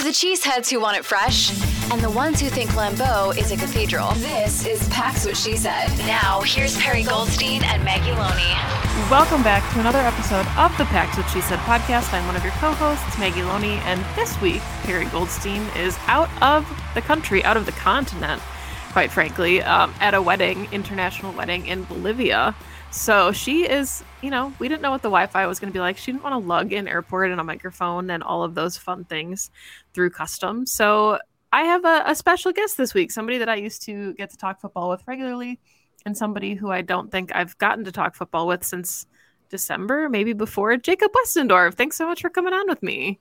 For the cheeseheads who want it fresh and the ones who think Lambeau is a cathedral, this is Pax What She Said. Now, here's Perry Goldstein and Maggie Loney. Welcome back to another episode of the Pax What She Said podcast. I'm one of your co-hosts, Maggie Loney, and this week, Perry Goldstein is out of the country, out of the continent, quite frankly, um, at a wedding, international wedding in Bolivia. So she is, you know, we didn't know what the Wi Fi was going to be like. She didn't want to lug in airport and a microphone and all of those fun things through customs. So I have a, a, special guest this week, somebody that I used to get to talk football with regularly, and somebody who I don't think I've gotten to talk football with since December, maybe before. Jacob Westendorf, thanks so much for coming on with me.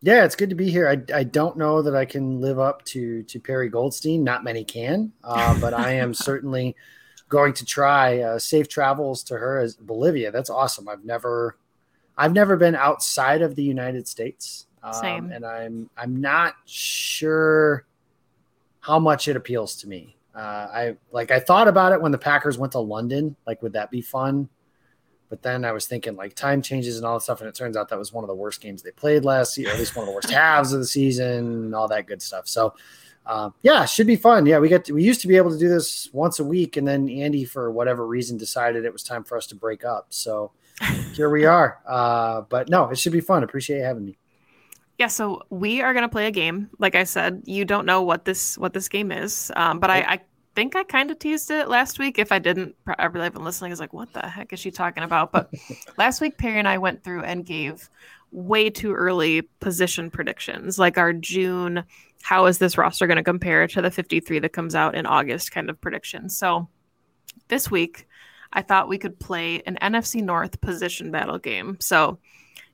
Yeah, it's good to be here. I, I don't know that I can live up to to Perry Goldstein. Not many can, uh, but I am certainly going to try uh, safe travels to her as Bolivia. That's awesome. I've never, I've never been outside of the United States. Um, Same. And I'm, I'm not sure how much it appeals to me. Uh, I like, I thought about it when the Packers went to London. Like, would that be fun? But then I was thinking like time changes and all that stuff, and it turns out that was one of the worst games they played last year, at least one of the worst halves of the season, and all that good stuff. So uh, yeah, should be fun. Yeah, we get to, we used to be able to do this once a week, and then Andy, for whatever reason, decided it was time for us to break up. So here we are. Uh, but no, it should be fun. Appreciate having me. Yeah, so we are gonna play a game. Like I said, you don't know what this what this game is, um, but I, I think I kind of teased it last week. If I didn't, everybody been listening is like, what the heck is she talking about? But last week, Perry and I went through and gave way too early position predictions, like our June how is this roster going to compare to the 53 that comes out in August kind of prediction. So this week, I thought we could play an NFC North position battle game. So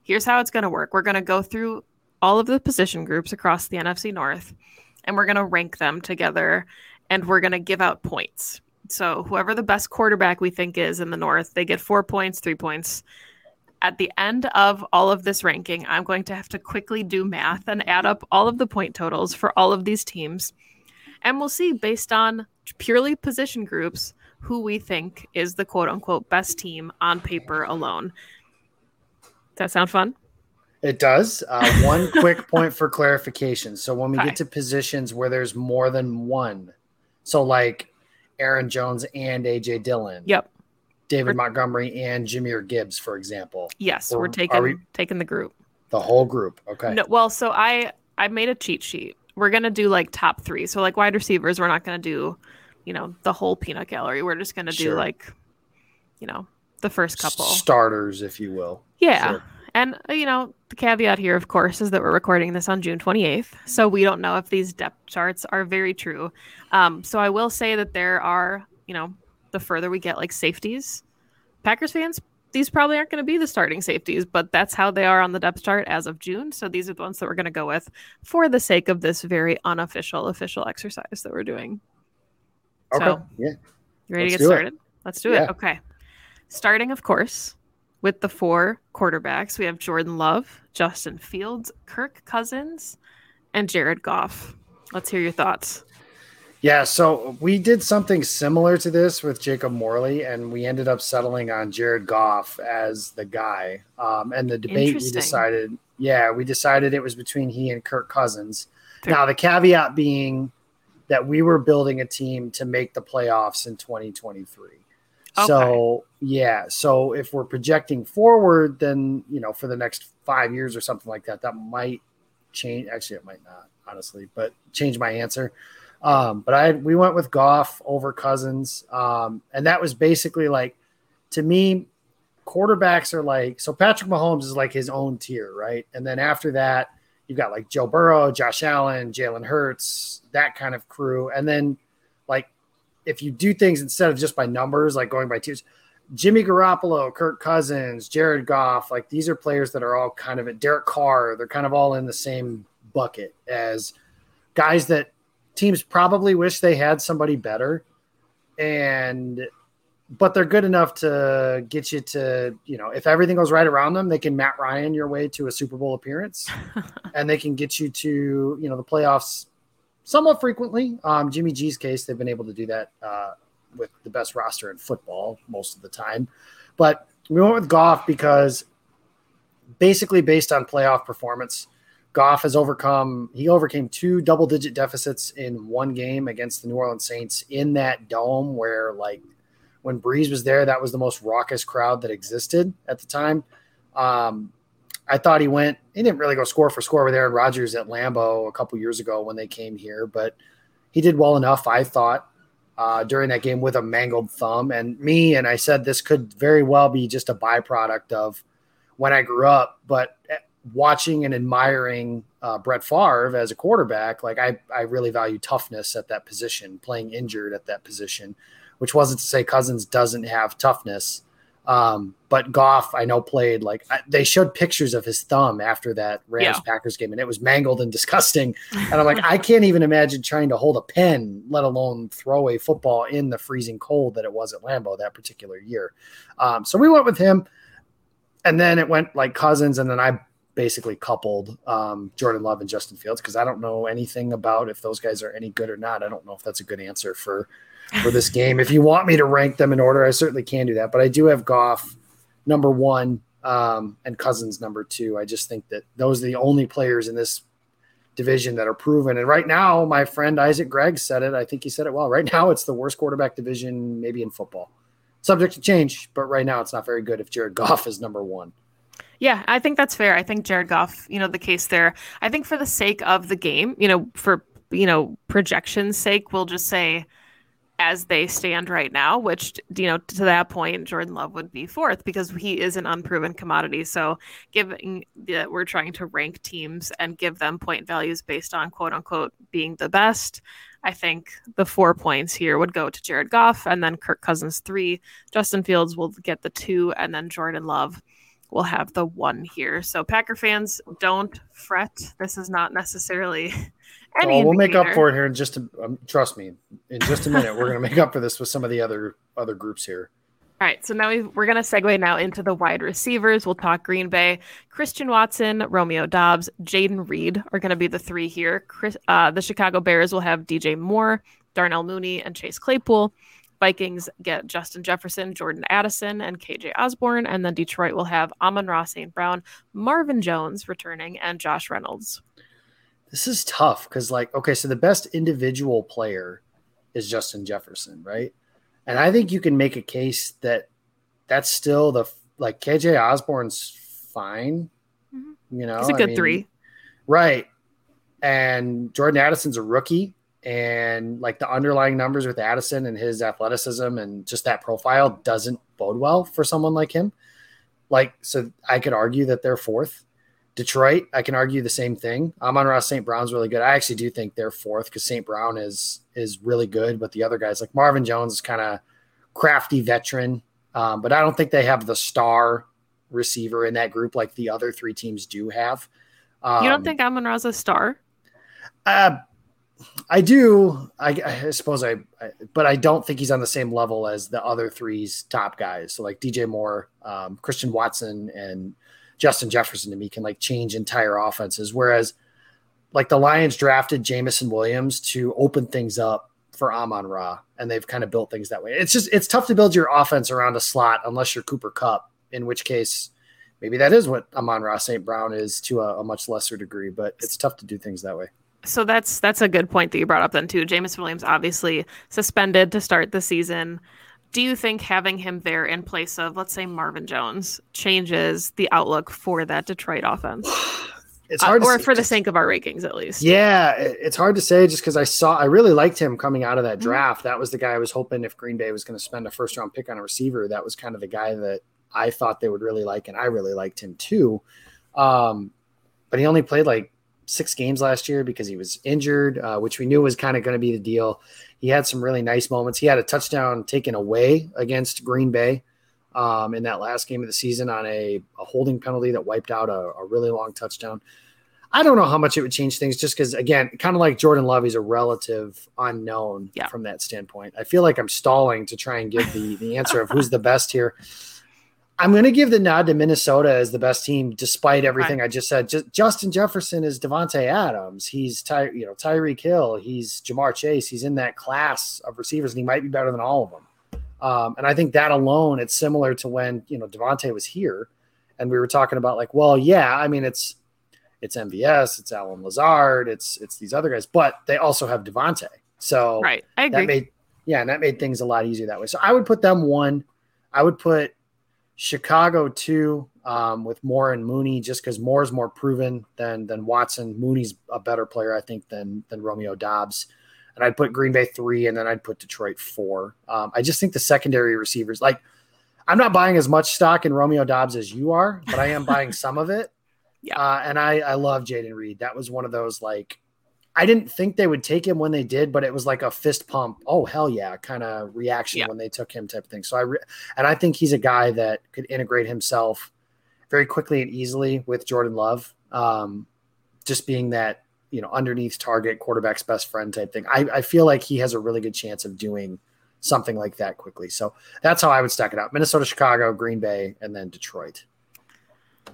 here's how it's going to work we're going to go through all of the position groups across the NFC North, and we're going to rank them together, and we're going to give out points. So whoever the best quarterback we think is in the North, they get four points, three points at the end of all of this ranking, I'm going to have to quickly do math and add up all of the point totals for all of these teams. And we'll see based on purely position groups who we think is the quote unquote best team on paper alone. Does that sound fun? It does. Uh, one quick point for clarification. So when we Hi. get to positions where there's more than one, so like Aaron Jones and AJ Dillon. Yep David Montgomery and Jahmyr Gibbs, for example. Yes, or, we're taking we, taking the group. The whole group. Okay. No, well, so I I made a cheat sheet. We're gonna do like top three. So like wide receivers, we're not gonna do, you know, the whole peanut gallery. We're just gonna sure. do like, you know, the first couple starters, if you will. Yeah. Sure. And uh, you know, the caveat here, of course, is that we're recording this on June 28th, so we don't know if these depth charts are very true. Um, so I will say that there are, you know, the further we get like safeties. Packers fans, these probably aren't going to be the starting safeties, but that's how they are on the depth chart as of June. So these are the ones that we're going to go with for the sake of this very unofficial official exercise that we're doing. Okay. So, yeah. You ready Let's to get started? It. Let's do yeah. it. Okay. Starting, of course, with the four quarterbacks, we have Jordan Love, Justin Fields, Kirk Cousins, and Jared Goff. Let's hear your thoughts. Yeah, so we did something similar to this with Jacob Morley, and we ended up settling on Jared Goff as the guy. Um, and the debate we decided, yeah, we decided it was between he and Kirk Cousins. Now, the caveat being that we were building a team to make the playoffs in 2023. Okay. So yeah, so if we're projecting forward, then you know for the next five years or something like that, that might change. Actually, it might not, honestly, but change my answer. Um, but I we went with Goff over Cousins, um, and that was basically like to me, quarterbacks are like so. Patrick Mahomes is like his own tier, right? And then after that, you've got like Joe Burrow, Josh Allen, Jalen Hurts, that kind of crew, and then like if you do things instead of just by numbers, like going by tiers, Jimmy Garoppolo, Kirk Cousins, Jared Goff, like these are players that are all kind of at Derek Carr. They're kind of all in the same bucket as guys that teams probably wish they had somebody better. And but they're good enough to get you to, you know, if everything goes right around them, they can Matt Ryan your way to a Super Bowl appearance and they can get you to, you know, the playoffs somewhat frequently. Um, Jimmy G's case, they've been able to do that uh, with the best roster in football most of the time. But we went with Goff because basically based on playoff performance, Goff has overcome, he overcame two double digit deficits in one game against the New Orleans Saints in that dome where, like, when Brees was there, that was the most raucous crowd that existed at the time. Um, I thought he went. He didn't really go score for score with Aaron Rodgers at Lambeau a couple years ago when they came here, but he did well enough. I thought uh, during that game with a mangled thumb, and me and I said this could very well be just a byproduct of when I grew up. But watching and admiring uh, Brett Favre as a quarterback, like I, I really value toughness at that position, playing injured at that position, which wasn't to say Cousins doesn't have toughness. Um, but Goff, I know, played like they showed pictures of his thumb after that Rams yeah. Packers game, and it was mangled and disgusting. And I'm like, I can't even imagine trying to hold a pen, let alone throw a football in the freezing cold that it was at Lambeau that particular year. Um, so we went with him, and then it went like Cousins, and then I basically coupled um, Jordan Love and Justin Fields because I don't know anything about if those guys are any good or not. I don't know if that's a good answer for for this game. If you want me to rank them in order, I certainly can do that. But I do have Goff number one um, and Cousins number two. I just think that those are the only players in this division that are proven. And right now, my friend Isaac Gregg said it. I think he said it well. Right now, it's the worst quarterback division maybe in football. Subject to change, but right now it's not very good if Jared Goff is number one. Yeah, I think that's fair. I think Jared Goff, you know, the case there. I think for the sake of the game, you know, for you know projection's sake, we'll just say as they stand right now, which, you know, to that point, Jordan Love would be fourth because he is an unproven commodity. So, giving that we're trying to rank teams and give them point values based on quote unquote being the best, I think the four points here would go to Jared Goff and then Kirk Cousins three. Justin Fields will get the two, and then Jordan Love will have the one here. So, Packer fans, don't fret. This is not necessarily Any oh, we'll make up for it here in just a, um, trust me. In just a minute, we're going to make up for this with some of the other other groups here. All right, so now we are going to segue now into the wide receivers. We'll talk Green Bay. Christian Watson, Romeo Doubs, Jayden Reed are going to be the three here. Chris, uh, the Chicago Bears will have DJ Moore, Darnell Mooney, and Chase Claypool. Vikings get Justin Jefferson, Jordan Addison, and KJ Osborn. And then Detroit will have Amon-Ra St. Brown, Marvin Jones returning, and Josh Reynolds. This is tough because, like, okay, so the best individual player is Justin Jefferson, right? And I think you can make a case that that's still the like KJ Osborn's fine. Mm-hmm. You know, he's a good I mean, three, right? And Jordan Addison's a rookie, and like the underlying numbers with Addison and his athleticism and just that profile doesn't bode well for someone like him. Like, so I could argue that they're fourth. Detroit, I can argue the same thing. Amon-Ra St. Brown's really good. I actually do think they're fourth because St. Brown is is really good, but the other guys like Marvin Jones is kind of crafty veteran, um, but I don't think they have the star receiver in that group like the other three teams do have. Um, you don't um, think Amon-Ra's a star? Uh, I do. I, I suppose I, I, but I don't think he's on the same level as the other three's top guys. So like DJ Moore, um, Christian Watson, and Justin Jefferson to me can like change entire offenses. Whereas like the Lions drafted Jameson Williams to open things up for Amon Ra, and they've kind of built things that way. It's just it's tough to build your offense around a slot unless you're Cooper Kupp, in which case maybe that is what Amon-Ra St. Brown is to a, a, much lesser degree, but it's tough to do things that way. So that's that's a good point that you brought up then too. Jameson Williams obviously suspended to start the season. do you think having him there in place of, let's say, Marvin Jones changes the outlook for that Detroit offense? It's hard, uh, or for the sake of our rankings, at least. Yeah, it's hard to say just because I saw I really liked him coming out of that mm-hmm. draft. Mm-hmm. That was the guy I was hoping if Green Bay was going to spend a first round pick on a receiver, that was kind of the guy that I thought they would really like, and I really liked him too. Um, but he only played like six games last year because he was injured, uh, which we knew was kind of going to be the deal. He had some really nice moments. He had a touchdown taken away against Green Bay um, in that last game of the season on a, a holding penalty that wiped out a, a, really long touchdown. I don't know how much it would change things just because, again, kind of like Jordan Love, he's a relative unknown yeah. from that standpoint. I feel like I'm stalling to try and give the, the answer of who's the best here. I'm going to give the nod to Minnesota as the best team, despite everything right. I just said. Just, Justin Jefferson is Davante Adams. He's Ty, you know Tyreek Hill. He's Ja'Marr Chase. He's in that class of receivers, and he might be better than all of them. Um, and I think that alone, it's similar to when you know Davante was here, and we were talking about like, well, yeah, I mean, it's it's MVS, it's Allen Lazard, it's it's these other guys, but they also have Devonte. So right, I agree. That made yeah, and that made things a lot easier that way. So I would put them one. I would put Chicago two um, with Moore and Mooney, just because Moore is more proven than than Watson. Mooney's a better player, I think, than than Romeo Doubs. And I'd put Green Bay three, and then I'd put Detroit four. Um, I just think the secondary receivers, like, I'm not buying as much stock in Romeo Doubs as you are, but I am buying some of it. Yeah. Uh, and I I love Jayden Reed. That was one of those like I didn't think they would take him when they did, but it was like a fist pump. Oh hell yeah, kind of reaction yeah. when they took him type of thing. So I re- and I think he's a guy that could integrate himself very quickly and easily with Jordan Love. Um, just being that you know underneath target quarterback's best friend type thing. I, I feel like he has a really good chance of doing something like that quickly. So that's how I would stack it up: Minnesota, Chicago, Green Bay, and then Detroit.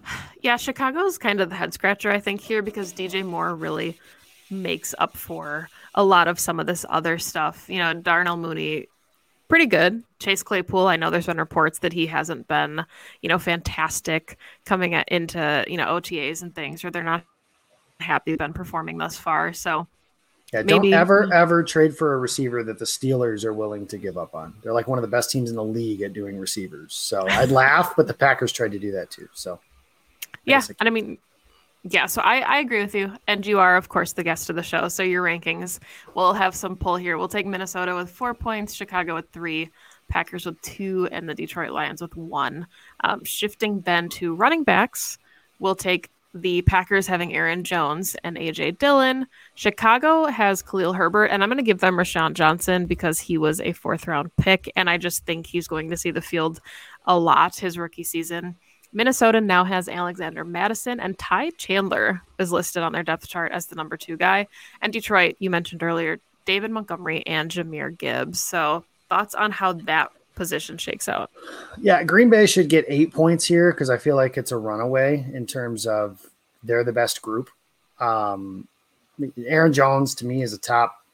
Yeah, Chicago's kind of the head scratcher, I think, here because DJ Moore really makes up for a lot of some of this other stuff. You know, Darnell Mooney, pretty good. Chase Claypool, I know there's been reports that he hasn't been, you know, fantastic coming at, into, you know, OTAs and things, or they're not happy been performing thus far. So, yeah, maybe, don't ever, ever trade for a receiver that the Steelers are willing to give up on. They're like one of the best teams in the league at doing receivers. So I'd laugh, but the Packers tried to do that too. So, yeah. And I mean, yeah, so I, I agree with you. And you are, of course, the guest of the show. So your rankings will have some pull here. We'll take Minnesota with four points, Chicago with three, Packers with two, and the Detroit Lions with one. Um, shifting then to running backs, we'll take the Packers having Aaron Jones and AJ Dillon. Chicago has Khalil Herbert, and I'm going to give them Roschon Johnson because he was a fourth round pick, and I just think he's going to see the field a lot his rookie season. Minnesota now has Alexander Mattison and Ty Chandler is listed on their depth chart as the number two guy. And Detroit, you mentioned earlier, David Montgomery and Jahmyr Gibbs. So thoughts on how that position shakes out? Yeah, Green Bay should get eight points here because I feel like it's a runaway in terms of they're the best group. Um, Aaron Jones to me is a top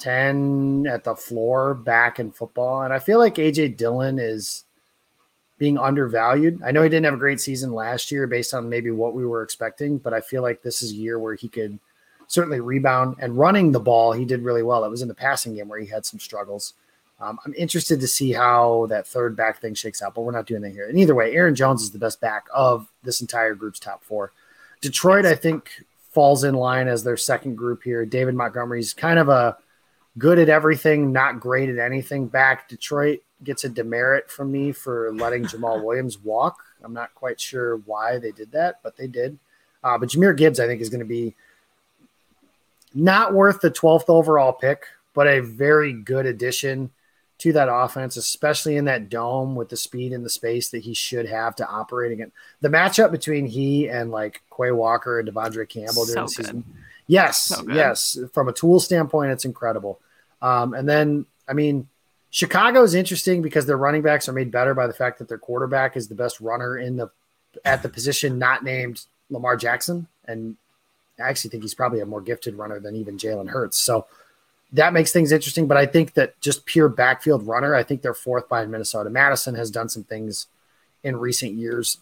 10 at the floor back in football. And I feel like AJ Dillon is being undervalued. I know he didn't have a great season last year based on maybe what we were expecting, but I feel like this is a year where he could certainly rebound and running the ball. He did really well. It was in the passing game where he had some struggles. Um, I'm interested to see how that third back thing shakes out, but we're not doing that here. And either way, Aaron Jones is the best back of this entire group's top four. Detroit, I think, falls in line as their second group here. David Montgomery's kind of a good at everything, not great at anything back. Detroit gets a demerit from me for letting Jamal Williams walk. I'm not quite sure why they did that, but they did. Uh, but Jahmyr Gibbs, I think, is going to be not worth the 12th overall pick, but a very good addition to that offense, especially in that dome with the speed and the space that he should have to operate again. The matchup between he and like Quay Walker and De'Vondre Campbell during so the season. Yes, so yes. From a tool standpoint, it's incredible. Um, and then, I mean, Chicago is interesting because their running backs are made better by the fact that their quarterback is the best runner in the at the position not named Lamar Jackson, and I actually think he's probably a more gifted runner than even Jalen Hurts. So that makes things interesting. But I think that just pure backfield runner, I think they're fourth behind Minnesota. Mattison has done some things in recent years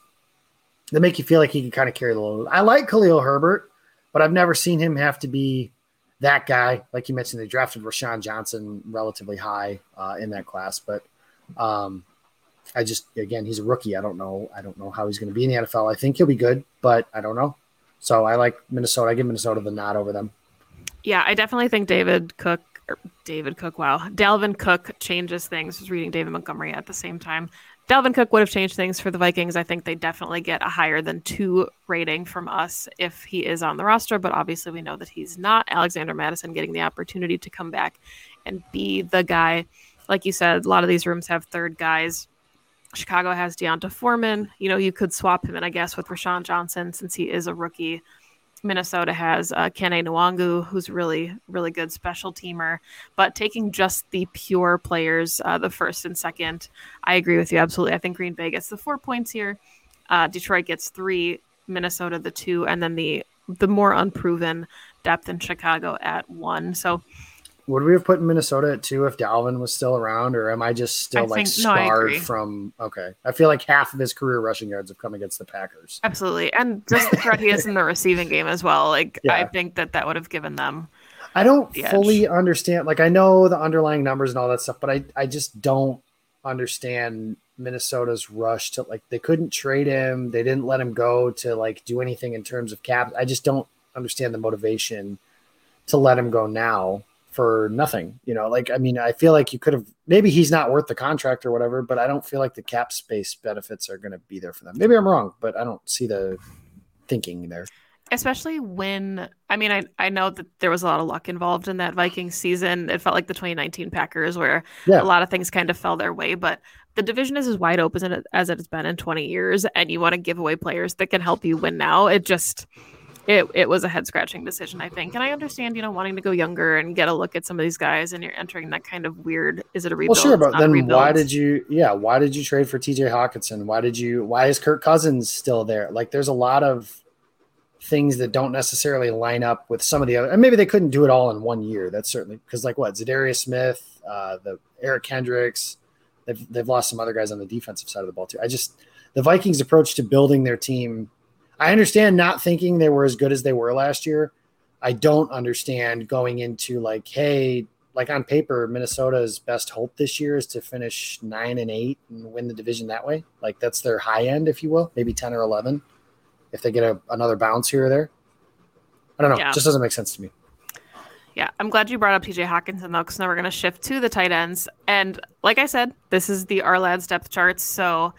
that make you feel like he can kind of carry the load. I like Khalil Herbert, but I've never seen him have to be that guy, like you mentioned, they drafted Roschon Johnson relatively high uh, in that class. But Um, I just again, he's a rookie. I don't know. I don't know how he's going to be in the NFL. I think he'll be good, but I don't know. So I like Minnesota. I give Minnesota the nod over them. Yeah, I definitely think David Cook David Cook. Wow, Dalvin Cook changes things. I was reading David Montgomery at the same time. Dalvin Cook would have changed things for the Vikings. I think they definitely get a higher than two rating from us if he is on the roster, but obviously we know that he's not. Alexander Mattison getting the opportunity to come back and be the guy. Like you said, a lot of these rooms have third guys. Chicago has D'Onta Foreman. You know, you could swap him in, I guess, with Roschon Johnson since he is a rookie. Minnesota has uh, Kene Nwangwu, who's really, really good special teamer. But taking just the pure players, uh, the first and second, I agree with you absolutely. I think Green Bay gets the four points here. Uh, Detroit gets three, Minnesota the two, and then the the more unproven depth in Chicago at one. So would we have put Minnesota at two if Dalvin was still around, or am I just still I like think, scarred no, from? Okay, I feel like half of his career rushing yards have come against the Packers. Absolutely, and just the threat he is in the receiving game as well. Like yeah. I think that that would have given them. I don't fully understand. Like I know the underlying numbers and all that stuff, but I I just don't understand Minnesota's rush to like they couldn't trade him. They didn't let him go to like do anything in terms of cap. I just don't understand the motivation to let him go now for nothing. You know, like I mean, I feel like you could have maybe he's not worth the contract or whatever, but I don't feel like the cap space benefits are going to be there for them. Maybe I'm wrong, but I don't see the thinking there. Especially when I mean, I I know that there was a lot of luck involved in that Vikings season. It felt like the 2019 Packers, where yeah. a lot of things kind of fell their way, but the division is as wide open as it has been in 20 years, and you want to give away players that can help you win now. It just it it was a head scratching decision, I think. And I understand, you know, wanting to go younger and get a look at some of these guys, and you're entering that kind of weird. Is it a rebuild? Well, sure, but then why did you? Yeah, why did you trade for T.J. Hockenson? Why did you? Why is Kirk Cousins still there? Like, there's a lot of things that don't necessarily line up with some of the other. And maybe they couldn't do it all in one year. That's certainly because, like, what Za'Darius Smith, uh, the Eric Kendricks, they've they've lost some other guys on the defensive side of the ball too. I just the Vikings' approach to building their team I understand not thinking they were as good as they were last year. I don't understand going into like, hey, like on paper, Minnesota's best hope this year is to finish nine and eight and win the division that way. Like that's their high end, if you will, maybe 10 or 11 if they get a, another bounce here or there. I don't know. Yeah. It just doesn't make sense to me. Yeah, I'm glad you brought up TJ Hockenson though, because now we're going to shift to the tight ends. And like I said, this is the Ourlads depth charts. So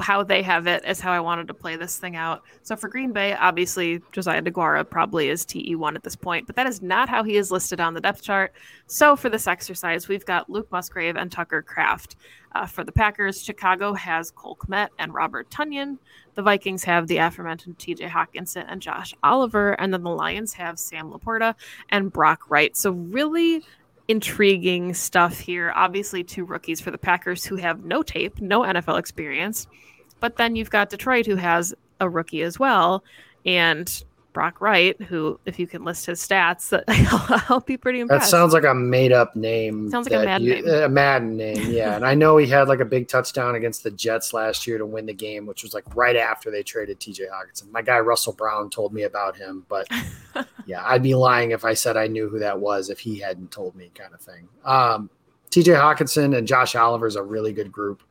how they have it is how I wanted to play this thing out. So for Green Bay, obviously Josiah DeGuara probably is TE1 at this point, but that is not how he is listed on the depth chart. So for this exercise, we've got Luke Musgrave and Tucker Kraft. Uh, for the Packers, Chicago has Cole Kmet and Robert Tonyan. The Vikings have the aforementioned TJ Hockenson and Josh Oliver. And then the Lions have Sam LaPorta and Brock Wright. So really intriguing stuff here. Obviously, two rookies for the Packers who have no tape, no NFL experience. But then you've got Detroit who has a rookie as well. And Brock Wright, who, if you can list his stats, I'll be pretty impressed. That sounds like a made up name. Sounds like a Madden you, name. A Madden name, yeah. and I know he had like a big touchdown against the Jets last year to win the game, which was like right after they traded TJ Hockenson. My guy Russell Brown told me about him, but yeah, I'd be lying if I said I knew who that was if he hadn't told me, kind of thing. Um, TJ Hockenson and Josh Oliver is a really good group.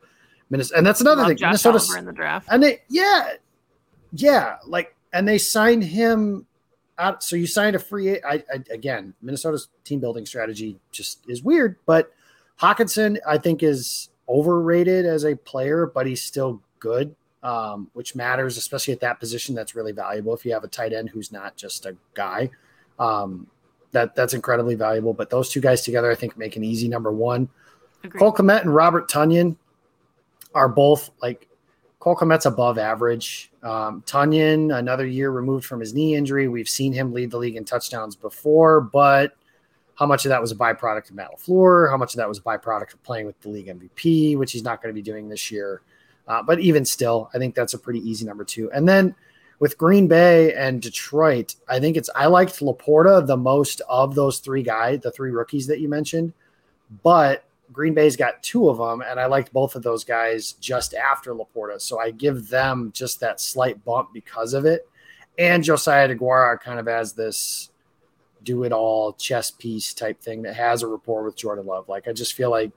Minnesota, and that's another thing. Josh Minnesota in the draft, and they, yeah, yeah, like and they signed him out. So you signed a free. I, I, again, Minnesota's team building strategy just is weird. But Hockenson, I think, is overrated as a player, but he's still good, um, which matters, especially at that position. That's really valuable if you have a tight end who's not just a guy. Um, that that's incredibly valuable. But those two guys together, I think, make an easy number one. Agreed. Cole Kmet and Robert Tonyan are both like Cole Kmet's above average. Um, Tonyan, another year removed from his knee injury. We've seen him lead the league in touchdowns before, but how much of that was a byproduct of Matt LaFleur? How much of that was a byproduct of playing with the league MVP, which he's not going to be doing this year? Uh, but even still, I think that's a pretty easy number two. And then with Green Bay and Detroit, I think it's I liked LaPorta the most of those three guys, the three rookies that you mentioned. But Green Bay's got two of them, and I liked both of those guys just after LaPorta. So I give them just that slight bump because of it. And Josiah DeGuara kind of has this do it all chess piece type thing that has a rapport with Jordan Love. Like I just feel like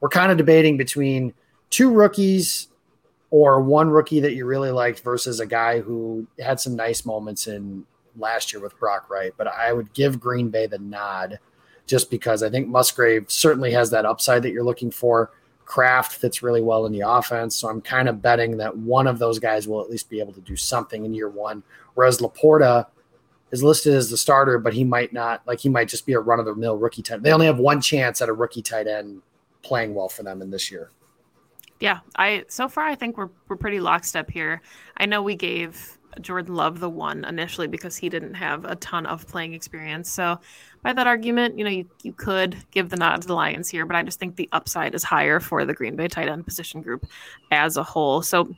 we're kind of debating between two rookies or one rookie that you really liked versus a guy who had some nice moments in last year with Brock Wright. But I would give Green Bay the nod just because I think Musgrave certainly has that upside that you're looking for. Kraft fits really well in the offense. So I'm kind of betting that one of those guys will at least be able to do something in year one. Whereas Laporta is listed as the starter, but he might not, like, he might just be a run of the mill rookie tight. End. They only have one chance at a rookie tight end playing well for them in this year. Yeah, I so far I think we're we're pretty lockstep here. I know we gave Jordan Love the one initially because he didn't have a ton of playing experience. So by that argument, you know, you, you could give the nod to the Lions here, but I just think the upside is higher for the Green Bay tight end position group as a whole. So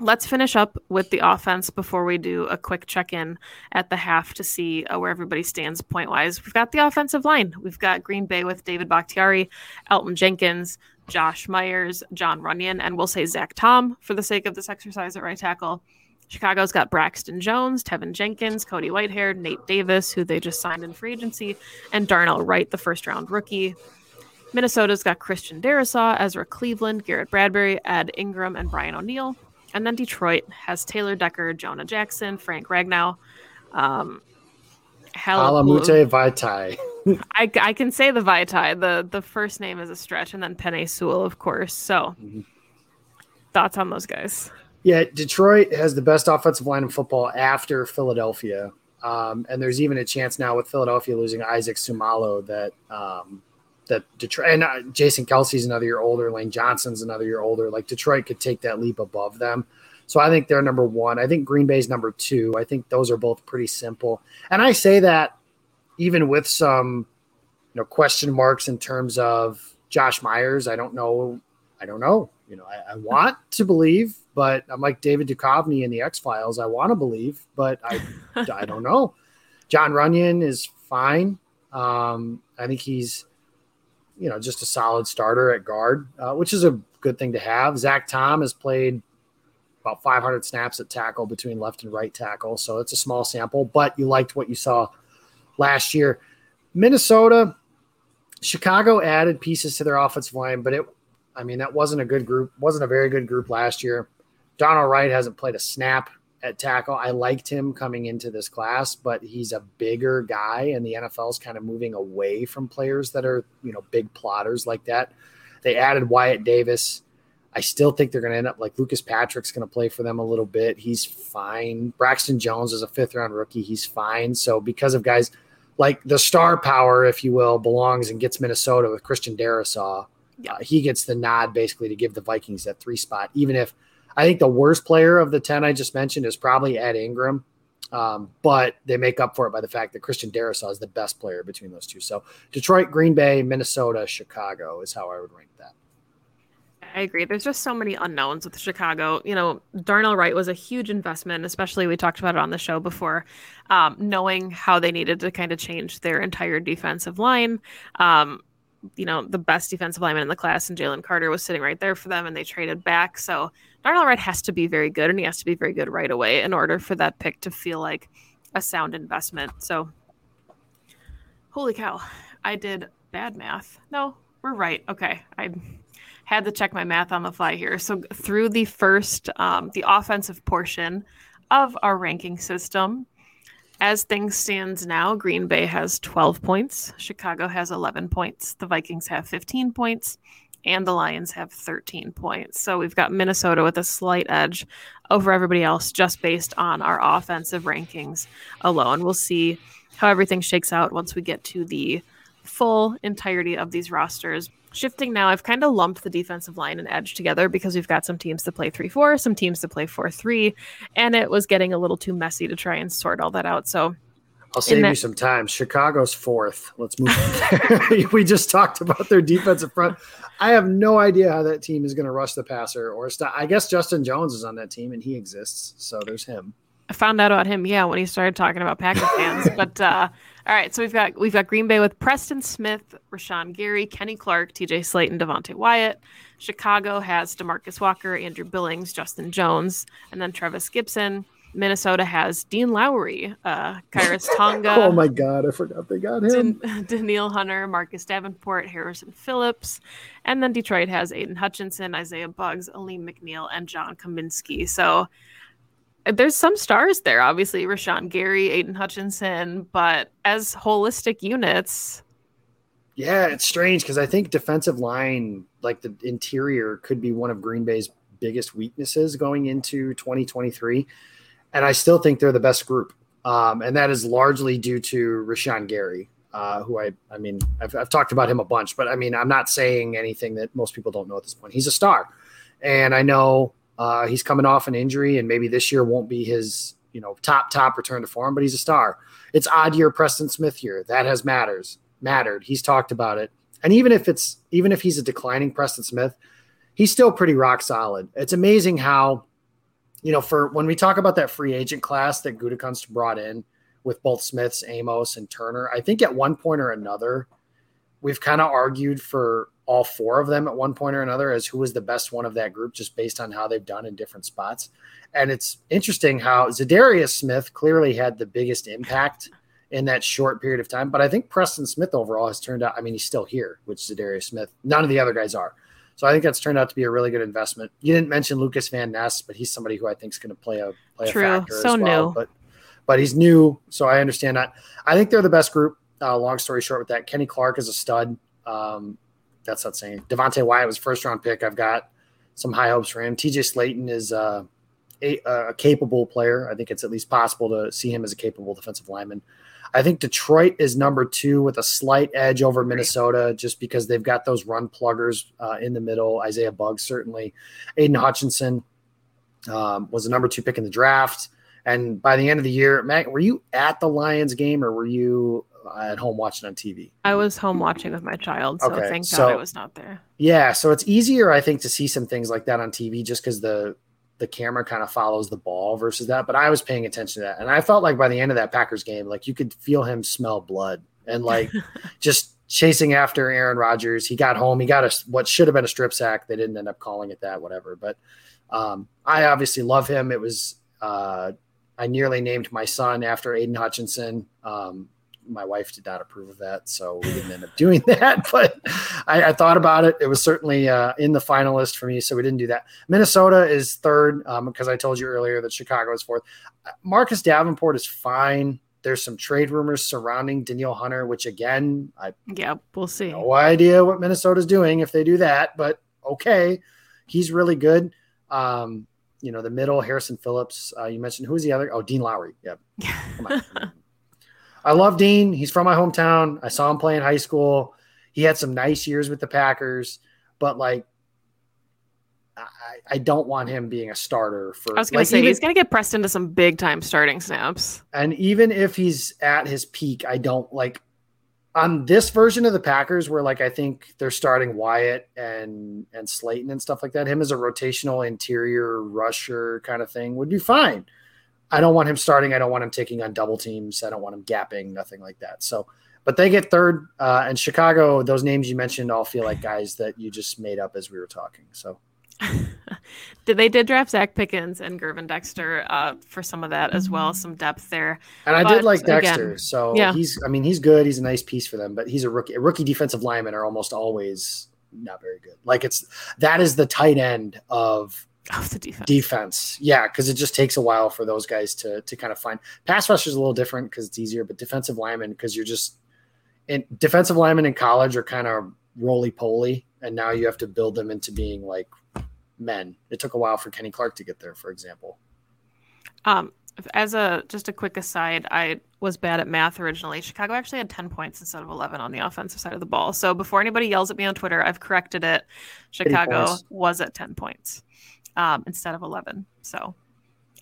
let's finish up with the offense before we do a quick check in at the half to see uh, where everybody stands point wise. We've got the offensive line. We've got Green Bay with David Bakhtiari, Elgton Jenkins, Josh Myers, John Runyan, and we'll say Zach Tom for the sake of this exercise at right tackle. Chicago's got Braxton Jones, Teven Jenkins, Cody Whitehair, Nate Davis, who they just signed in free agency, and Darnell Wright, the first round rookie. Minnesota's got Christian Darrisaw, Ezra Cleveland, Garrett Bradbury, Ed Ingram, and Brian O'Neill. And then Detroit has Taylor Decker, Jonah Jackson, Frank Ragnow, um, Halamute Vaitai. I, I can say the Vaitai. The the first name is a stretch, and then Penei Sewell, of course. So, mm-hmm. thoughts on those guys? Yeah, Detroit has the best offensive line in football after Philadelphia. Um, and there's even a chance now with Philadelphia losing Isaac Seumalo that um, that Detroit and uh, Jason Kelce's another year older, Lane Johnson's another year older. Like Detroit could take that leap above them. So I think they're number one. I think Green Bay's number two. I think those are both pretty simple. And I say that even with some you know question marks in terms of Josh Myers. I don't know. I don't know. You know, I, I want to believe but I'm like David Duchovny in the X Files. I want to believe, but I I don't know. John Runyan is fine. Um, I think he's you know just a solid starter at guard, uh, which is a good thing to have. Zach Tom has played about 500 snaps at tackle between left and right tackle, so it's a small sample. But you liked what you saw last year. Minnesota, Chicago added pieces to their offensive line, but it I mean, that wasn't a good group, wasn't a very good group last year. Darnell Wright hasn't played a snap at tackle. I liked him coming into this class, but he's a bigger guy, and the NFL is kind of moving away from players that are, you know, big plotters like that. They added Wyatt Davis. I still think they're going to end up like Lucas Patrick's going to play for them a little bit. He's fine. Braxton Jones is a fifth round rookie. He's fine. So because of guys like the star power, if you will, belongs and gets Minnesota with Christian Darrisaw. Yeah. Uh, he gets the nod basically to give the Vikings that three spot, even if – I think the worst player of the 10 I just mentioned is probably Ed Ingram. Um, but they make up for it by the fact that Christian Darrisaw is the best player between those two. So Detroit, Green Bay, Minnesota, Chicago is how I would rank that. I agree. There's just so many unknowns with Chicago. You know, Darnell Wright was a huge investment, especially we talked about it on the show before, um, knowing how they needed to kind of change their entire defensive line. Um, you know, the best defensive lineman in the class, and Jalen Carter was sitting right there for them, and they traded back. So Darnell Wright has to be very good, and he has to be very good right away in order for that pick to feel like a sound investment. So, holy cow, I did bad math. No, we're right. Okay, I had to check my math on the fly here. So, through the first, um, the offensive portion of our ranking system, as things stands now, Green Bay has 12 points, Chicago has 11 points, the Vikings have 15 points, and the Lions have 13 points. So we've got Minnesota with a slight edge over everybody else just based on our offensive rankings alone. We'll see how everything shakes out once we get to the full entirety of these rosters. Shifting now, I've kind of lumped the defensive line and edge together because we've got some teams to play 3 4, some teams to play 4 3, and it was getting a little too messy to try and sort all that out. So I'll save that- you some time. Chicago's fourth. Let's move. on. we just talked about their defensive front. I have no idea how that team is going to rush the passer or stop. I guess Justin Jones is on that team and he exists. So there's him. I found out about him, yeah, when he started talking about Packers fans. but uh, all right, so we've got we've got Green Bay with Preston Smith, Rashan Gary, Kenny Clark, T.J. Slaton, Devonte Wyatt. Chicago has Demarcus Walker, Andrew Billings, Justin Jones, and then Trevis Gipson. Minnesota has Dean Lowry, uh, Khyiris Tonga. oh my God, I forgot they got him. Dan- Danielle Hunter, Marcus Davenport, Harrison Phillips, and then Detroit has Aidan Hutchinson, Isaiah Buggs, Alim McNeill, and John Cominsky. So there's some stars there, obviously Rashan Gary, Aidan Hutchinson, but as holistic units, Yeah, it's strange because I think defensive line, like the interior, could be one of Green Bay's biggest weaknesses going into 2023. And I still think they're the best group. Um, and that is largely due to Rashan Gary, uh, who I, I mean, I've, I've talked about him a bunch, but I mean, I'm not saying anything that most people don't know at this point. He's a star. And I know uh, he's coming off an injury, and maybe this year won't be his, you know, top, top return to form, but he's a star. It's odd year Preston Smith year. That has matters mattered. He's talked about it. And even if it's even if he's a declining Preston Smith, he's still pretty rock solid. It's amazing how, you know, for when we talk about that free agent class that Gutekunst brought in with both Smiths, Amos, and Turner, I think at one point or another, we've kind of argued for all four of them at one point or another as who was the best one of that group, just based on how they've done in different spots. And it's interesting how Za'Darius Smith clearly had the biggest impact in that short period of time. But I think Preston Smith overall has turned out, I mean, he's still here, which is Darius Smith. None of the other guys are. So I think that's turned out to be a really good investment. You didn't mention Lukas Van Ness, but he's somebody who I think is going to play a play True. a factor So as well. new. But but he's new, so I understand that. I think they're the best group. Uh, long story short, with that, Kenny Clark is a stud. Um, that's not saying Devonte Wyatt was first round pick. I've got some high hopes for him. TJ Slaton is uh, a, a capable player. I think it's at least possible to see him as a capable defensive lineman. I think Detroit is number two with a slight edge over Minnesota just because they've got those run pluggers uh, in the middle. Isaiah Buggs, certainly. Aidan Hutchinson um, was the number two pick in the draft. And by the end of the year, Matt, were you at the Lions game or were you at home watching on TV? I was home watching with my child, so Okay, thank so- God I was not there. Yeah, so it's easier, I think, to see some things like that on TV just because the the camera kind of follows the ball versus that. But I was paying attention to that, and I felt like by the end of that Packers game, like you could feel him smell blood and like just chasing after Aaron Rodgers. He got home, he got a what should have been a strip sack. They didn't end up calling it that, whatever. But um, I obviously love him. It was uh, I nearly named my son after Aidan Hutchinson. Um, my wife did not approve of that, so we didn't end up doing that. But I, I thought about it. It was certainly uh, in the finalist for me, so we didn't do that. Minnesota is third because I told you earlier that Chicago is fourth. Marcus Davenport is fine. There's some trade rumors surrounding Danielle Hunter, which again, I Yeah, we'll see. no idea what Minnesota's doing if they do that, but okay, he's really good. Um, you know, the middle, Harrison Phillips. Uh, you mentioned who's the other? Oh, Dean Lowry. Yep. Come on. I love Dean. He's from my hometown. I saw him play in high school. He had some nice years with the Packers, but like, I, I don't want him being a starter for. I was gonna say even- he's gonna get pressed into some big time starting snaps. and even if he's at his peak, I don't like on this version of the Packers where like I think they're starting Wyatt and and Slaton and stuff like that. Him as a rotational interior rusher kind of thing would be fine. I don't want him starting. I don't want him taking on double teams. I don't want him gapping, nothing like that. So, but they get third. Uh, and Chicago, those names you mentioned all feel like guys that you just made up as we were talking. So did they did draft Zacch Pickens and Gervon Dexter uh, for some of that as well, some depth there. And I But did like Dexter. again, so yeah. he's I mean, he's good. He's a nice piece for them, but he's a rookie. Rookie defensive linemen are almost always not very good. Like it's that is the tight end of Oh, the defense. defense. Yeah, because it just takes a while for those guys to to kind of find pass rush is a little different because it's easier, but defensive linemen, because you're just in defensive linemen in college are kind of roly poly, and now you have to build them into being like men. It took a while for Kenny Clark to get there, for example. Um, as a just a quick aside, I was bad at math originally. Chicago actually had 10 points instead of 11 on the offensive side of the ball. So before anybody yells at me on Twitter, I've corrected it. Chicago was at 10 points um, instead of 11. So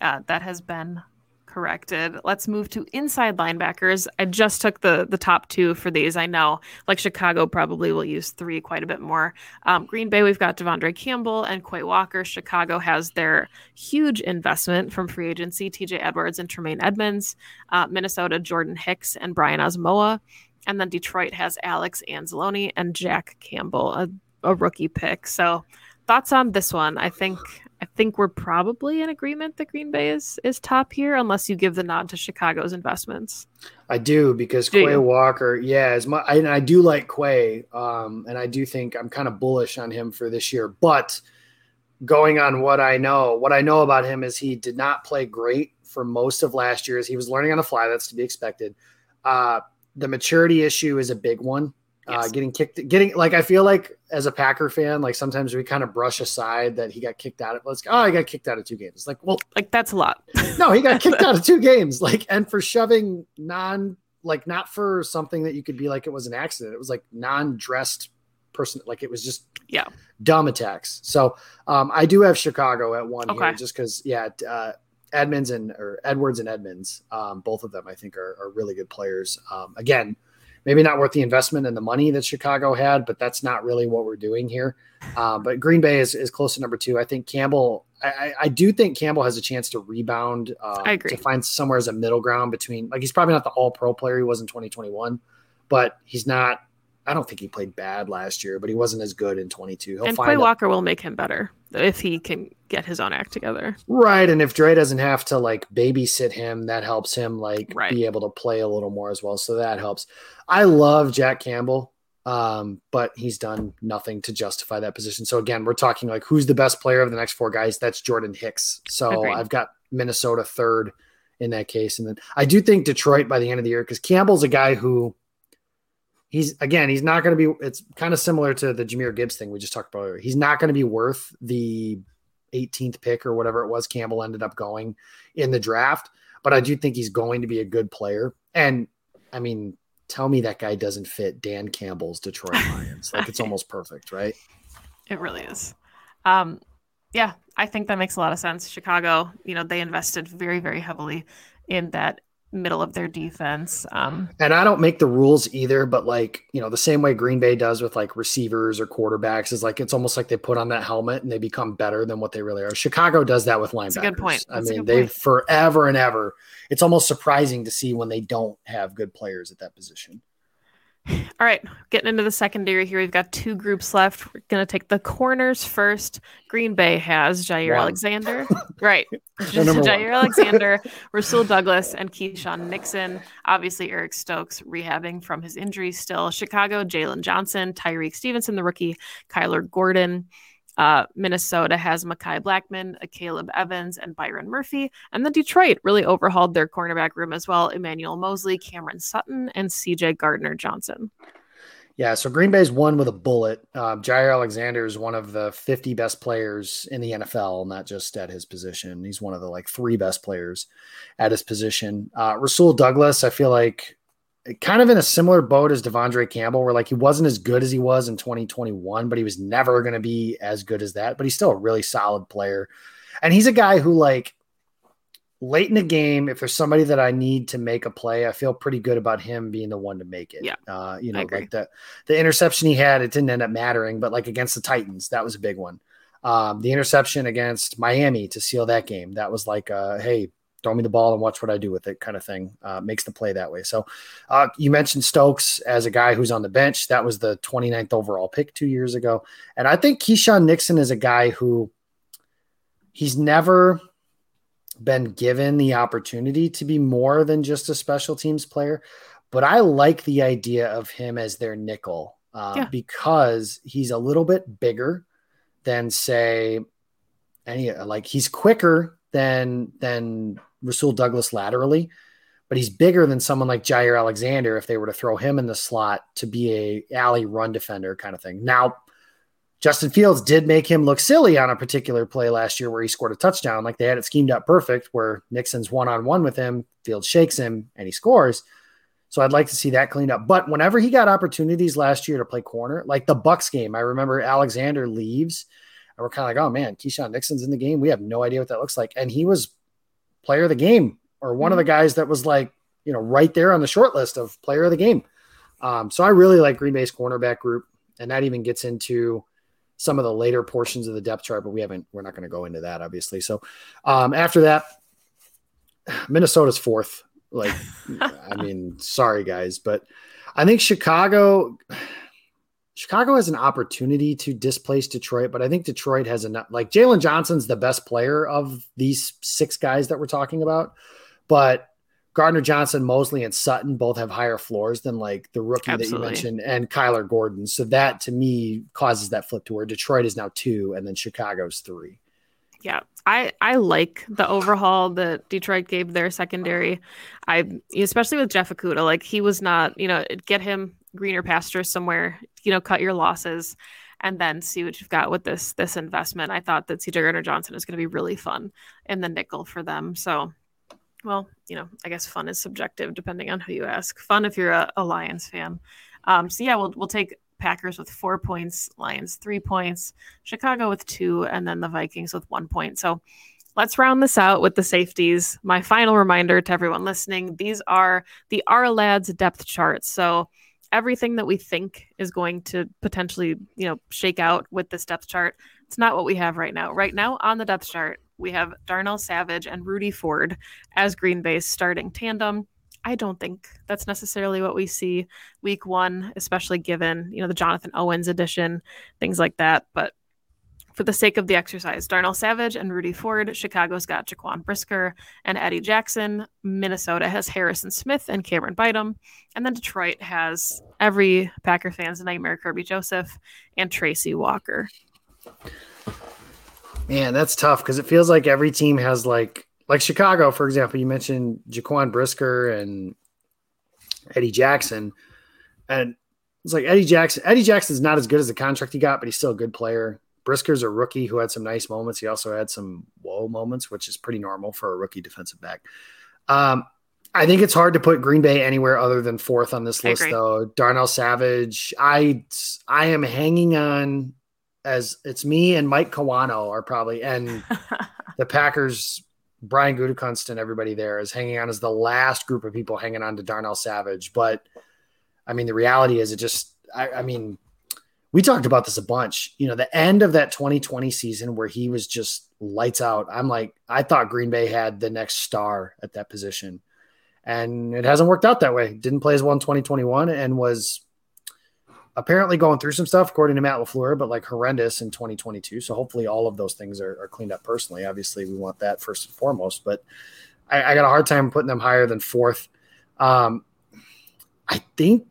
uh, that has been corrected. Let's move to inside linebackers. I just took the the top two for these. I know, like Chicago probably will use three quite a bit more. Um, Green Bay, we've got De'Vondre Campbell and Quay Walker. Chicago has their huge investment from free agency, TJ Edwards and Tremaine Edmunds. Uh, Minnesota, Jordan Hicks and Brian Asamoah. And then Detroit has Alex Anzalone and Jack Campbell, a, a rookie pick. So thoughts on this one? I think I think we're probably in agreement that Green Bay is is top here, unless you give the nod to Chicago's investments. I do because Do Quay you? Walker, yeah, as my, I, and I do like Quay, um, and I do think I'm kind of bullish on him for this year. But going on what I know, what I know about him is he did not play great for most of last year. As he was learning on the fly, that's to be expected. Uh, the maturity issue is a big one. Uh, getting kicked, getting like I feel like as a Packer fan, like sometimes we kind of brush aside that he got kicked out of. Let's oh, he got kicked out of two games. Like, well, Like that's a lot. no, he got kicked out of two games. Like, and for shoving non, like, not for something that you could be like it was an accident. It was like non-dressed person. Like, it was just Yeah. dumb attacks. So, um, I do have Chicago at one Okay. here, just because, yeah, uh, Edmunds and or Edwards and Edmunds, um, both of them I think are, are really good players. Um, again, maybe not worth the investment and the money that Chicago had, but that's not really what we're doing here. Uh, but Green Bay is, is close to number two. I think Campbell, I, I- do think Campbell has a chance to rebound. Uh, I agree. To find somewhere as a middle ground between, like, he's probably not the all pro player he was in 2021, but he's not, I don't think he played bad last year, but he wasn't as good in 22. He'll and find Quay Walker will make him better if he can get his own act together. Right. And if Dre doesn't have to like babysit him, that helps him like Right. be able to play a little more as well. So that helps. I love Jack Campbell, um, but he's done nothing to justify that position. So again, we're talking like who's the best player of the next four guys? That's Jordan Hicks. So Agreed. I've got Minnesota third in that case. And then I do think Detroit by the end of the year, because Campbell's a guy who he's again, he's not going to be it's kind of similar to the Jahmyr Gibbs thing we just talked about earlier. He's not going to be worth the 18th pick or whatever it was Campbell ended up going in the draft. But I do think he's going to be a good player. And I mean, tell me that guy doesn't fit Dan Campbell's Detroit Lions. like it's almost perfect, right? It really is. Um, yeah, I think that makes a lot of sense. Chicago, you know, they invested very, very heavily in that middle of their defense. Um, And I don't make the rules either, but like, you know, the same way Green Bay does with like receivers or quarterbacks is like it's almost like they put on that helmet and they become better than what they really are. Chicago does that with linebackers. That's a good point. I That's a mean, good they point. forever and ever. It's almost surprising to see when they don't have good players at that position. All right, getting into the secondary here, we've got two groups left. We're going to take the corners first. Green Bay has Jaire One. Alexander. right. They're number one. Jaire Alexander, Rasul Douglas, and Keisean Nixon. Obviously, Eric Stokes rehabbing from his injury still. Chicago, Jaylon Johnson, Tyrique Stevenson, the rookie, Kyler Gordon. Uh, Minnesota has Mekhi Blackmon, uh, Caleb Evans, and Byron Murphy. And then Detroit really overhauled their cornerback room as well. Emmanuel Moseley, Cameron Sutton, and CJ Gardner Johnson. Yeah, so Green Bay's won with a bullet. Um, Jaire Alexander is one of the 50 best players in the NFL, not just at his position. He's one of the like three best players at his position. Uh, Rasul Douglas, I feel like kind of in a similar boat as De'Vondre Campbell, where like he wasn't as good as he was in 2021, but he was never going to be as good as that. But he's still a really solid player. And he's a guy who like late in the game, if there's somebody that I need to make a play, I feel pretty good about him being the one to make it. Yeah. Uh, you know, like the the interception he had, it didn't end up mattering, but like against the Titans, that was a big one. Um, the interception against Miami to seal that game, that was like, uh, hey, throw me the ball and watch what I do with it kind of thing. Uh, makes the play that way. So uh, you mentioned Stokes as a guy who's on the bench. That was the 29th overall pick two years ago. And I think Keisean Nixon is a guy who he's never been given the opportunity to be more than just a special teams player. But I like the idea of him as their nickel uh, Yeah. because he's a little bit bigger than, say, any like he's quicker than than Rasul Douglas laterally, but he's bigger than someone like Jaire Alexander if they were to throw him in the slot to be a alley run defender kind of thing. Now, Justin Fields did make him look silly on a particular play last year where he scored a touchdown. Like they had it schemed up perfect where Nixon's one on one with him, Fields shakes him, and he scores. So I'd like to see that cleaned up. But whenever he got opportunities last year to play corner, like the Bucks game, I remember Alexander leaves, and we're kind of like, oh man, Keisean Nixon's in the game. We have no idea what that looks like. And he was player of the game or one of the guys that was like, you know, right there on the short list of player of the game. Um, so I really like Green Bay's cornerback group, and that even gets into some of the later portions of the depth chart, but we haven't, we're not going to go into that obviously. So um, after that, Minnesota's fourth. Like, I mean, sorry guys, but I think Chicago, Chicago has an opportunity to displace Detroit, but I think Detroit has enough. Like Jaylon Johnson's the best player of these six guys that we're talking about, but Gardner Johnson, Moseley, and Sutton both have higher floors than like the rookie Absolutely. that you mentioned and Kyler Gordon. So that to me causes that flip to where Detroit is now two and then Chicago's three. Yeah, I I like the overhaul that Detroit gave their secondary. I especially with Jeff Okudah, like he was not, you know, get him greener pastures somewhere, you know, cut your losses and then see what you've got with this this investment. I thought that CJ Gardner Johnson is going to be really fun in the nickel for them. So, well, you know, I guess fun is subjective depending on who you ask. Fun if you're a, a Lions fan. Um, so yeah, we'll we'll take Packers with four points, Lions three points, Chicago with two, and then the Vikings with one point. So let's round this out with the safeties. My final reminder to everyone listening: these are the Ourlads depth charts. So everything that we think is going to potentially, you know, shake out with this depth chart. It's not what we have right now. Right now on the depth chart, we have Darnell Savage and Rudy Ford as Green Bay's starting tandem. I don't think that's necessarily what we see week one, especially given, you know, the Jonathan Owens edition, things like that. But for the sake of the exercise, Darnell Savage and Rudy Ford. Chicago's got Jaquan Brisker and Eddie Jackson. Minnesota has Harrison Smith and Camryn Bynum. And then Detroit has every Packer fan's nightmare, Kerby Joseph and Tracy Walker. Man, that's tough because it feels like every team has like like Chicago, for example. You mentioned Jaquan Brisker and Eddie Jackson, and it's like Eddie Jackson. Eddie Jackson's not as good as the contract he got, but he's still a good player. Brisker's a rookie who had some nice moments. He also had some whoa moments, which is pretty normal for a rookie defensive back. Um, I think it's hard to put Green Bay anywhere other than fourth on this list, though. Darnell Savage, I I am hanging on as it's me and Mike Kawano are probably and the Packers, Brian Gutekunst and everybody there is hanging on as the last group of people hanging on to Darnell Savage. But I mean, the reality is, it just I, I mean we talked about this a bunch. You know, the end of that 2020 season where he was just lights out. I'm like, I thought Green Bay had the next star at that position. And it hasn't worked out that way. Didn't play as well in 2021 and was apparently going through some stuff, according to Matt LaFleur, but like horrendous in 2022. So hopefully all of those things are, are cleaned up personally. Obviously, we want that first and foremost, but I, I got a hard time putting them higher than fourth. Um, I think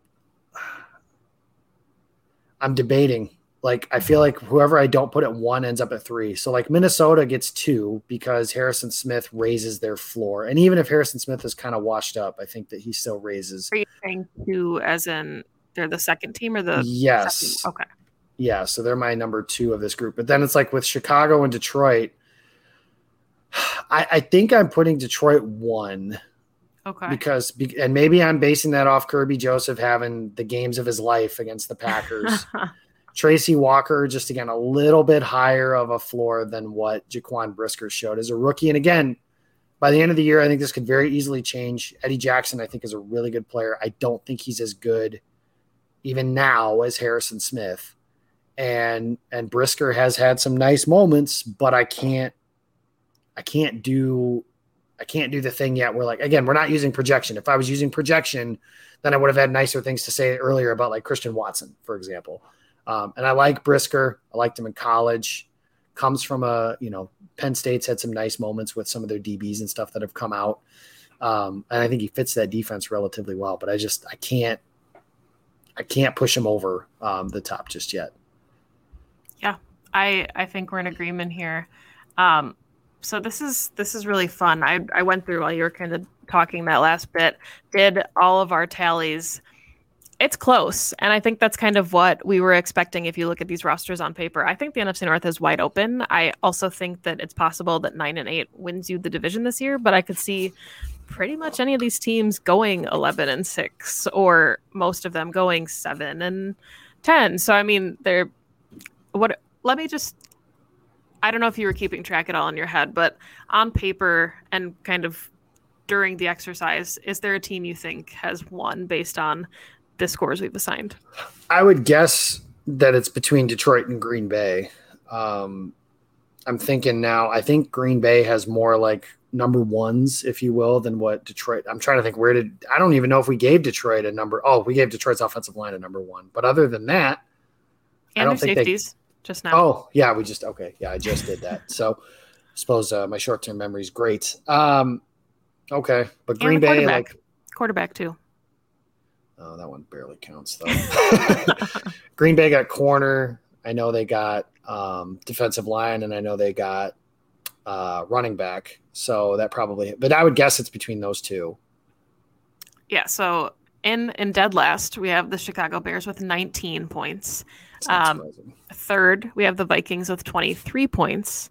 I'm debating. Like I feel like whoever I don't put at one ends up at three. So like Minnesota gets two because Harrison Smith raises their floor, and even if Harrison Smith is kind of washed up, I think that he still raises. Are you saying two as in they're the second team or the yes? Second? Okay. Yeah, so they're my number two of this group. But then it's like with Chicago and Detroit, I, I think I'm putting Detroit one Okay. Because and maybe I'm basing that off Kerby Joseph having the games of his life against the Packers. Tracy Walker just again a little bit higher of a floor than what Jaquan Brisker showed as a rookie. And again, by the end of the year, I think this could very easily change. Eddie Jackson, I think, is a really good player. I don't think he's as good even now as Harrison Smith. And and Brisker has had some nice moments, but I can't I can't do I can't do the thing yet. We're like, again, we're not using projection. If I was using projection, then I would have had nicer things to say earlier about like Christian Watson, for example. Um, and I like Brisker. I liked him in college. Comes from a, you know, Penn State's had some nice moments with some of their DBs and stuff that have come out. Um, and I think he fits that defense relatively well. But I just, I can't, I can't push him over um, the top just yet. Yeah, I, I think we're in agreement here. Um, so this is this is really fun. I I went through while you were kind of talking that last bit, did all of our tallies. It's close, and I think that's kind of what we were expecting if you look at these rosters on paper. I think the NFC North is wide open. I also think that it's possible that 9 and 8 wins you the division this year, but I could see pretty much any of these teams going 11 and 6 or most of them going 7 and 10. So I mean, they're what let me just I don't know if you were keeping track at all in your head, but on paper and kind of during the exercise, is there a team you think has won based on the scores we've assigned? I would guess that it's between Detroit and Green Bay. Um, I'm thinking now, I think Green Bay has more like number ones, if you will, than what Detroit. I'm trying to think where did I don't even know if we gave Detroit a number. Oh, we gave Detroit's offensive line a number one. But other than that, I don't their think they. Just now. Oh yeah, we just okay. Yeah, I just did that. So I suppose uh, my short term memory is great. Um, okay, but Green Bay like Quarterback too. oh that one barely counts though. Green Bay got corner. I know they got um, defensive line, and I know they got uh, running back. So that probably, but I would guess it's between those two. Yeah. So in in dead last, we have the Chicago Bears with 19 points. Um. Third, we have the Vikings with 23 points.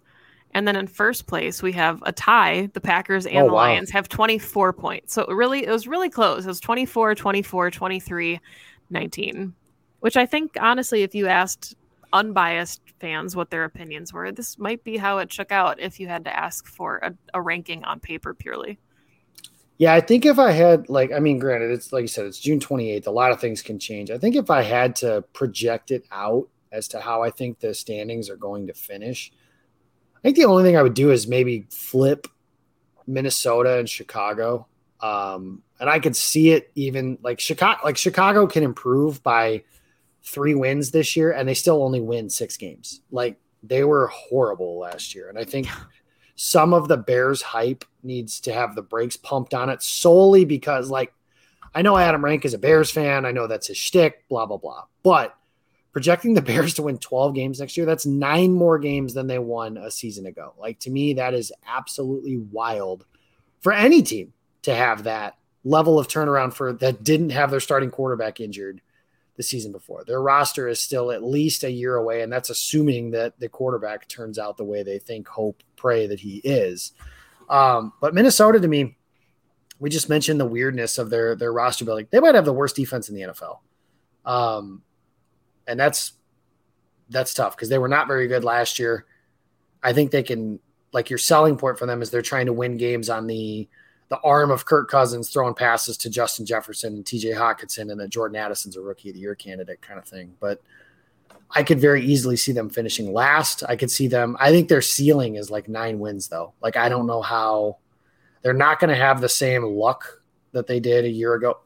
And then in first place, we have a tie. The Packers and Oh, the wow. Lions have 24 points. So it really, it was really close. It was 24, 24, 23, 19, which I think, honestly, if you asked unbiased fans what their opinions were, this might be how it shook out if you had to ask for a, a ranking on paper purely. Yeah, I think if I had like, I mean, granted, it's like you said, it's June 28th. A lot of things can change. I think if I had to project it out as to how I think the standings are going to finish, I think the only thing I would do is maybe flip Minnesota and Chicago. Um, and I could see it even like Chicago, like Chicago can improve by three wins this year, and they still only win six games. Like they were horrible last year, and I think some of the Bears hype needs to have the brakes pumped on it solely because, like, I know Adam Rank is a Bears fan. I know that's his shtick, blah, blah, blah. But projecting the Bears to win 12 games next year, that's nine more games than they won a season ago. Like, to me, that is absolutely wild for any team to have that level of turnaround for that didn't have their starting quarterback injured the season before. Their roster is still at least a year away, and that's assuming that the quarterback turns out the way they think, hope, pray that he is. Um, but Minnesota, to me, we just mentioned the weirdness of their their roster building. They might have the worst defense in the NFL, um, and that's that's tough because they were not very good last year. I think they can like your selling point for them is they're trying to win games on the the arm of Kirk Cousins throwing passes to Justin Jefferson and TJ Hockenson and that Jordan Addison's a rookie of the year candidate kind of thing. But I could very easily see them finishing last. I could see them. I think their ceiling is like nine wins though. Like I don't know how they're not going to have the same luck that they did a year ago,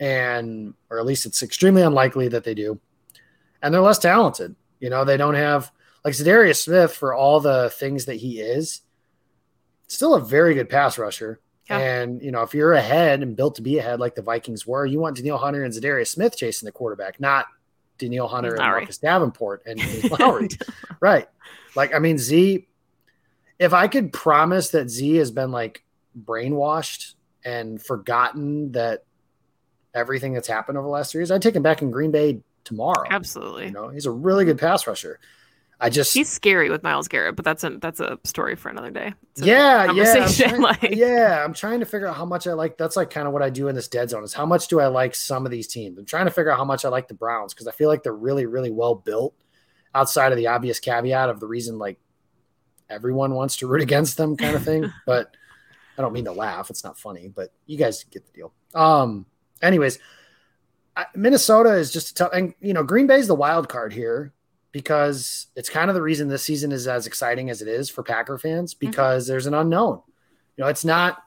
and or at least it's extremely unlikely that they do. And they're less talented. You know, they don't have like Za'Darius Smith for all the things that he is. Still a very good pass rusher. Yeah. And you know, if you're ahead and built to be ahead like the Vikings were, you want Danielle Hunter and Za'Darius Smith chasing the quarterback, not Danielle Hunter and Marcus Davenport and Lowry. right. Like, I mean, Z, if I could promise that Z has been like brainwashed and forgotten that everything that's happened over the last three years, I'd take him back in Green Bay tomorrow. Absolutely. You know, he's a really good pass rusher. I just, He's scary with Myles Garrett, but that's a that's a story for another day. Yeah, yeah, I'm trying, like- yeah. I'm trying to figure out how much I like. That's like kind of what I do in this dead zone is how much do I like some of these teams. I'm trying to figure out how much I like the Browns because I feel like they're really, really well built. Outside of the obvious caveat of the reason like everyone wants to root against them, kind of thing. but I don't mean to laugh. It's not funny, but you guys get the deal. Um. Anyways, Minnesota is just a tough, and you know Green Bay's the wild card here because it's kind of the reason this season is as exciting as it is for Packer fans mm-hmm. because there's an unknown. You know, it's not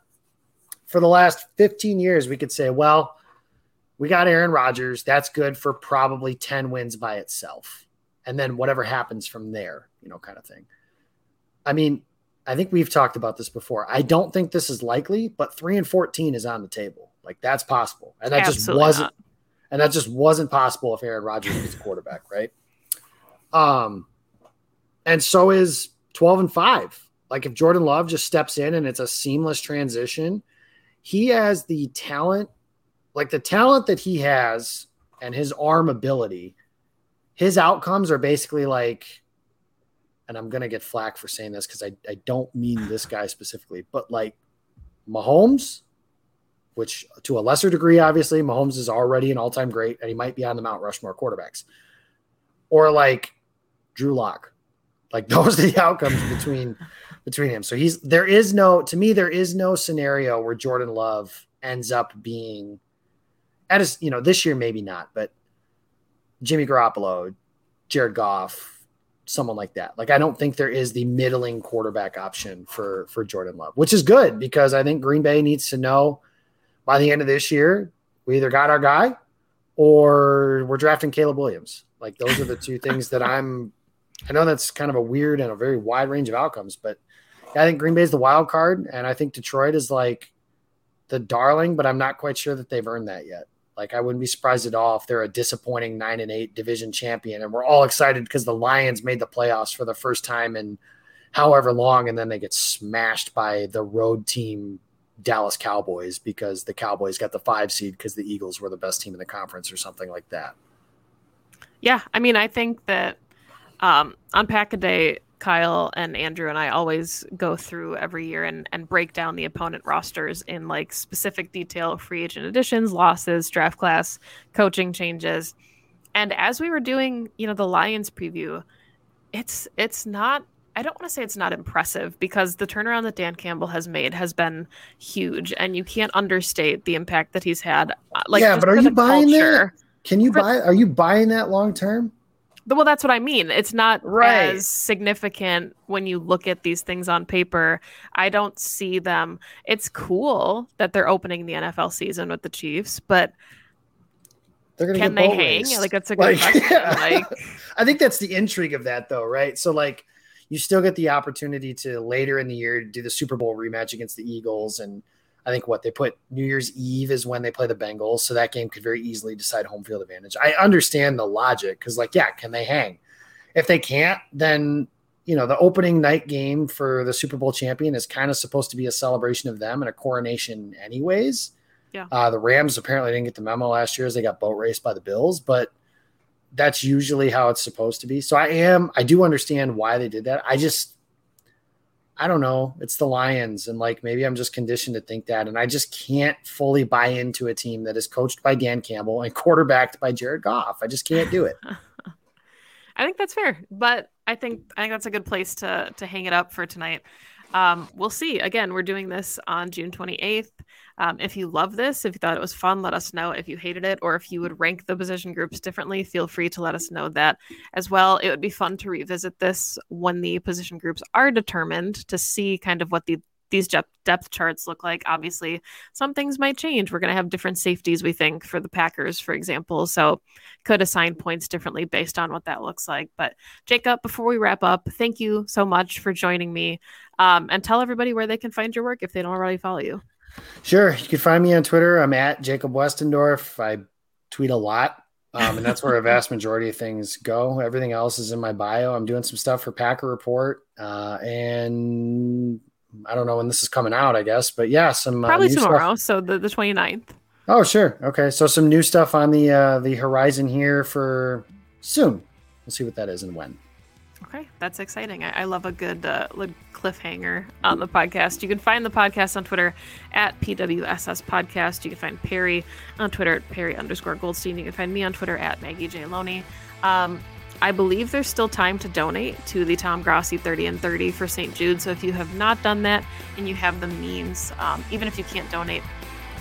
for the last 15 years we could say, well, we got Aaron Rodgers, that's good for probably 10 wins by itself. And then whatever happens from there, you know, kind of thing. I mean, I think we've talked about this before. I don't think this is likely, but 3 and 14 is on the table. Like that's possible. And that just wasn't not. and that just wasn't possible if Aaron Rodgers was a quarterback, right? Um, and so is 12 and 5. Like if Jordan Love just steps in and it's a seamless transition, he has the talent, like the talent that he has and his arm ability. His outcomes are basically like, and I'm gonna get flack for saying this because I, I don't mean this guy specifically, but like Mahomes, which to a lesser degree, obviously, Mahomes is already an all-time great, and he might be on the Mount Rushmore quarterbacks. Or like Drew Lock. Like those are the outcomes between between him. So he's there is no to me, there is no scenario where Jordan Love ends up being at his, you know, this year maybe not, but Jimmy Garoppolo, Jared Goff, someone like that. Like I don't think there is the middling quarterback option for for Jordan Love, which is good because I think Green Bay needs to know by the end of this year, we either got our guy or we're drafting Caleb Williams. Like those are the two things that I'm. I know that's kind of a weird and a very wide range of outcomes, but I think Green Bay is the wild card, and I think Detroit is like the darling, but I'm not quite sure that they've earned that yet. Like I wouldn't be surprised at all if they're a disappointing nine and eight division champion, and we're all excited because the Lions made the playoffs for the first time in however long, and then they get smashed by the road team Dallas Cowboys because the Cowboys got the five seed because the Eagles were the best team in the conference or something like that. Yeah, I mean, I think that um, on Pack a Day, Kyle and Andrew and I always go through every year and, and break down the opponent rosters in like specific detail, free agent additions, losses, draft class, coaching changes. And as we were doing, you know, the Lions preview, it's it's not I don't want to say it's not impressive because the turnaround that Dan Campbell has made has been huge, and you can't understate the impact that he's had. Uh, like, yeah, but are you buying culture. that? Can you for, buy? Are you buying that long term? Well, that's what I mean. It's not right. as significant when you look at these things on paper. I don't see them. It's cool that they're opening the NFL season with the Chiefs, but can they hang? Raced. Like that's a good like, question. Yeah. Like, I think that's the intrigue of that, though, right? So, like you still get the opportunity to later in the year do the Super Bowl rematch against the Eagles. And I think what they put New Year's Eve is when they play the Bengals. So that game could very easily decide home field advantage. I understand the logic because, like, yeah, can they hang? If they can't, then you know the opening night game for the Super Bowl champion is kind of supposed to be a celebration of them and a coronation, anyways. Yeah. Uh, the Rams apparently didn't get the memo last year as they got boat raced by the Bills, but that's usually how it's supposed to be. So I am, I do understand why they did that. I just, I don't know. It's the Lions. And like maybe I'm just conditioned to think that. And I just can't fully buy into a team that is coached by Dan Campbell and quarterbacked by Jared Goff. I just can't do it. I think that's fair. But I think I think that's a good place to to hang it up for tonight. Um, we'll see. Again, we're doing this on June 28th. Um, if you love this, if you thought it was fun, let us know. If you hated it, or if you would rank the position groups differently, feel free to let us know that as well. It would be fun to revisit this when the position groups are determined to see kind of what the these depth charts look like. Obviously, some things might change. We're going to have different safeties, we think, for the Packers, for example. So, could assign points differently based on what that looks like. But, Jacob, before we wrap up, thank you so much for joining me. Um, and tell everybody where they can find your work if they don't already follow you. Sure. You can find me on Twitter. I'm at Jacob Westendorf. I tweet a lot. Um, and that's where a vast majority of things go. Everything else is in my bio. I'm doing some stuff for Packer Report. Uh, and I don't know when this is coming out, I guess, but yeah, some uh, probably uh, tomorrow. Stuff. So the, the 29th. Oh, sure. Okay. So some new stuff on the, uh, the horizon here for soon. We'll see what that is and when. Okay, that's exciting. I, I love a good uh, cliffhanger on the podcast. You can find the podcast on Twitter at PWSS Podcast. You can find Perry on Twitter at Perry underscore Goldstein. You can find me on Twitter at Maggie J. Loney. Um, I believe there's still time to donate to the Tom Grossi 30 and 30 for St. Jude. So if you have not done that and you have the means, um, even if you can't donate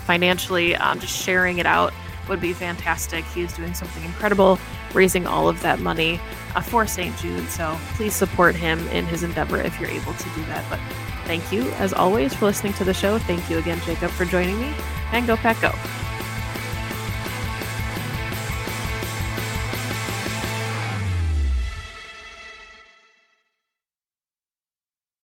financially, um, just sharing it out would be fantastic. He is doing something incredible, raising all of that money uh, for St. Jude. So please support him in his endeavor if you're able to do that. But thank you, as always, for listening to the show. Thank you again, Jacob, for joining me. And go, Pack, go.